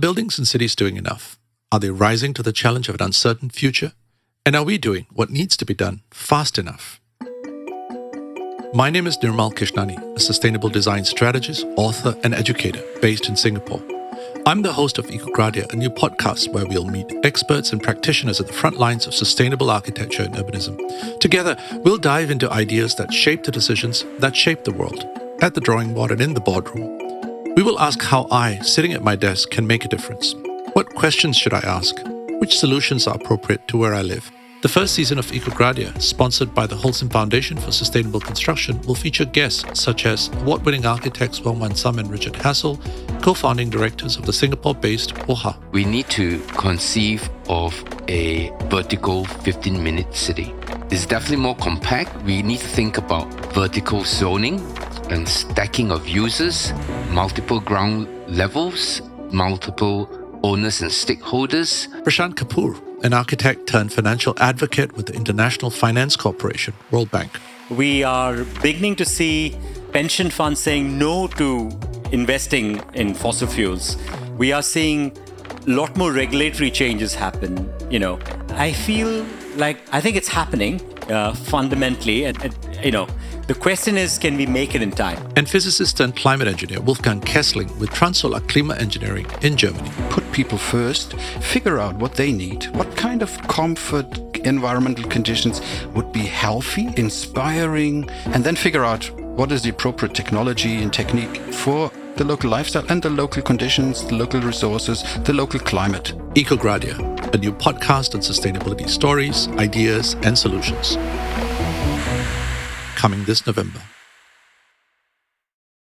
buildings and cities doing enough? Are they rising to the challenge of an uncertain future? And are we doing what needs to be done fast enough? My name is Nirmal Kishnani, a sustainable design strategist, author, and educator based in Singapore. I'm the host of Ecogradia, a new podcast where we'll meet experts and practitioners at the front lines of sustainable architecture and urbanism. Together, we'll dive into ideas that shape the decisions that shape the world, at the drawing board and in the boardroom. We will ask how I, sitting at my desk, can make a difference. What questions should I ask? Which solutions are appropriate to where I live? The first season of Ecogradia, sponsored by the Holcim Foundation for Sustainable Construction, will feature guests such as award winning architects Wong Mun Summ and Richard Hassell, co founding directors of the Singapore based WOHA. We need to conceive of a vertical 15 minute city. It's definitely more compact. We need to think about vertical zoning and stacking of users, multiple ground levels, multiple owners and stakeholders. Prashant Kapoor, an architect turned financial advocate with the International Finance Corporation, World Bank. We are beginning to see pension funds saying no to investing in fossil fuels. We are seeing a lot more regulatory changes happen. You know, I feel like I think it's happening uh, fundamentally. And, and, you know, the question is, can we make it in time? And physicist and climate engineer Wolfgang Kessling with Transsolar Klima Engineering in Germany. Put people first, figure out what they need, what kind of comfort, environmental conditions would be healthy, inspiring, and then figure out what is the appropriate technology and technique for the local lifestyle and the local conditions, the local resources, the local climate. Ecogradia, a new podcast on sustainability stories, ideas, and solutions. Coming this November.